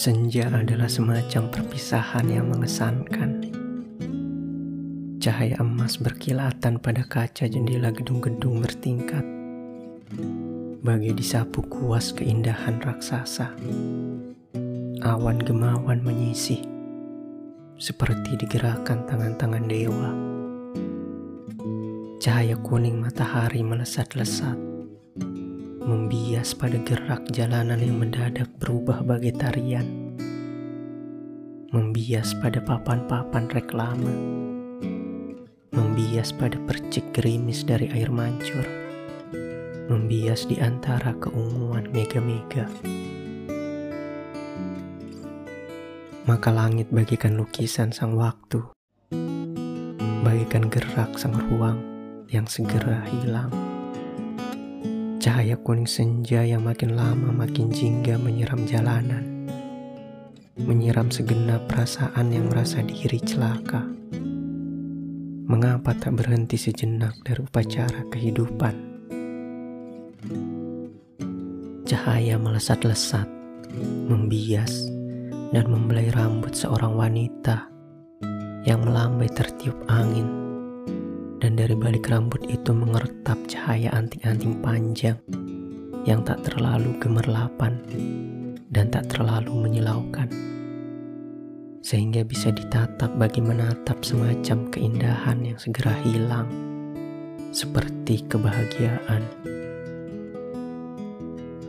Senja adalah semacam perpisahan yang mengesankan. Cahaya emas berkilatan pada kaca jendela gedung-gedung bertingkat. Bagi disapu kuas keindahan raksasa. Awan gemawan menyisih. Seperti digerakkan tangan-tangan dewa. Cahaya kuning matahari melesat-lesat membias pada gerak jalanan yang mendadak berubah bagai tarian. Membias pada papan-papan reklame. Membias pada percik gerimis dari air mancur. Membias di antara keunguan mega-mega. Maka langit bagikan lukisan sang waktu. Bagikan gerak sang ruang yang segera hilang. Cahaya kuning senja yang makin lama makin jingga menyiram jalanan. Menyiram segenap perasaan yang merasa diri celaka. Mengapa tak berhenti sejenak dari upacara kehidupan? Cahaya melesat-lesat, membias, dan membelai rambut seorang wanita yang melambai tertiup angin dan dari balik rambut itu mengertap cahaya anting-anting panjang yang tak terlalu gemerlapan dan tak terlalu menyilaukan. Sehingga bisa ditatap bagi menatap semacam keindahan yang segera hilang, seperti kebahagiaan.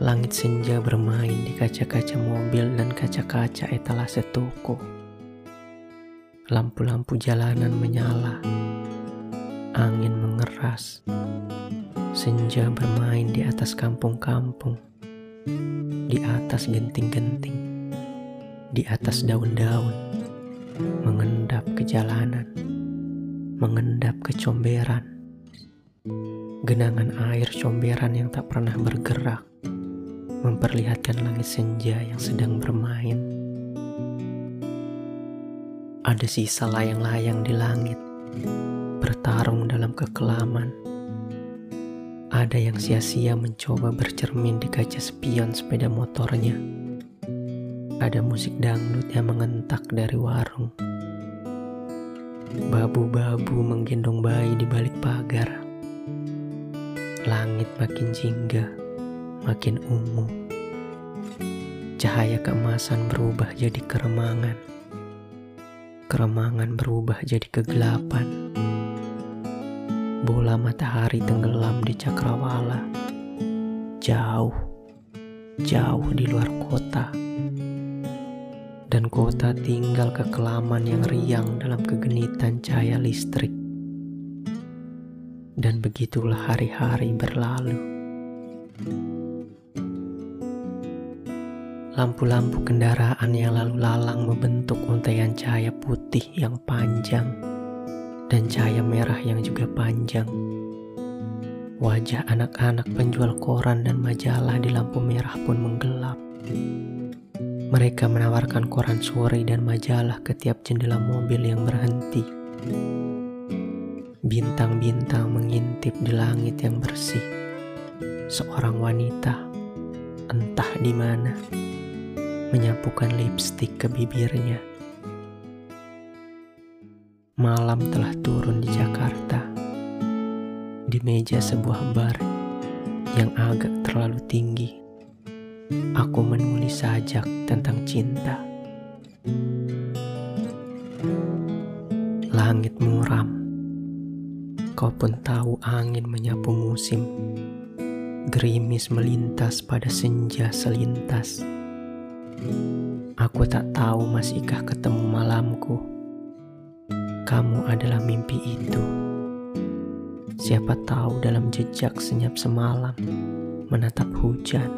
Langit senja bermain di kaca-kaca mobil dan kaca-kaca etalase toko. Lampu-lampu jalanan menyala Angin mengeras, senja bermain di atas kampung-kampung, di atas genting-genting, di atas daun-daun, mengendap ke jalanan, mengendap ke comberan. Genangan air comberan yang tak pernah bergerak, memperlihatkan langit senja yang sedang bermain. Ada sisa layang-layang di langit bertarung dalam kekelaman. Ada yang sia-sia mencoba bercermin di kaca spion sepeda motornya. Ada musik dangdut yang mengentak dari warung. Babu-babu menggendong bayi di balik pagar. Langit makin jingga, makin ungu. Cahaya keemasan berubah jadi keremangan. Keremangan berubah jadi kegelapan bola matahari tenggelam di cakrawala. Jauh, jauh di luar kota. Dan kota tinggal kekelaman yang riang dalam kegenitan cahaya listrik. Dan begitulah hari-hari berlalu. Lampu-lampu kendaraan yang lalu lalang membentuk untaian cahaya putih yang panjang dan cahaya merah yang juga panjang. Wajah anak-anak penjual koran dan majalah di lampu merah pun menggelap. Mereka menawarkan koran sore dan majalah ke tiap jendela mobil yang berhenti. Bintang-bintang mengintip di langit yang bersih. Seorang wanita, entah di mana, menyapukan lipstik ke bibirnya Malam telah turun di Jakarta. Di meja sebuah bar yang agak terlalu tinggi, aku menulis sajak tentang cinta. Langit muram, kau pun tahu angin menyapu musim. Gerimis melintas pada senja selintas. Aku tak tahu masihkah ketemu malamku kamu adalah mimpi itu. Siapa tahu dalam jejak senyap semalam menatap hujan,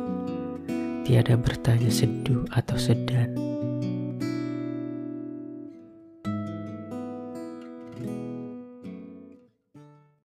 tiada bertanya seduh atau sedan.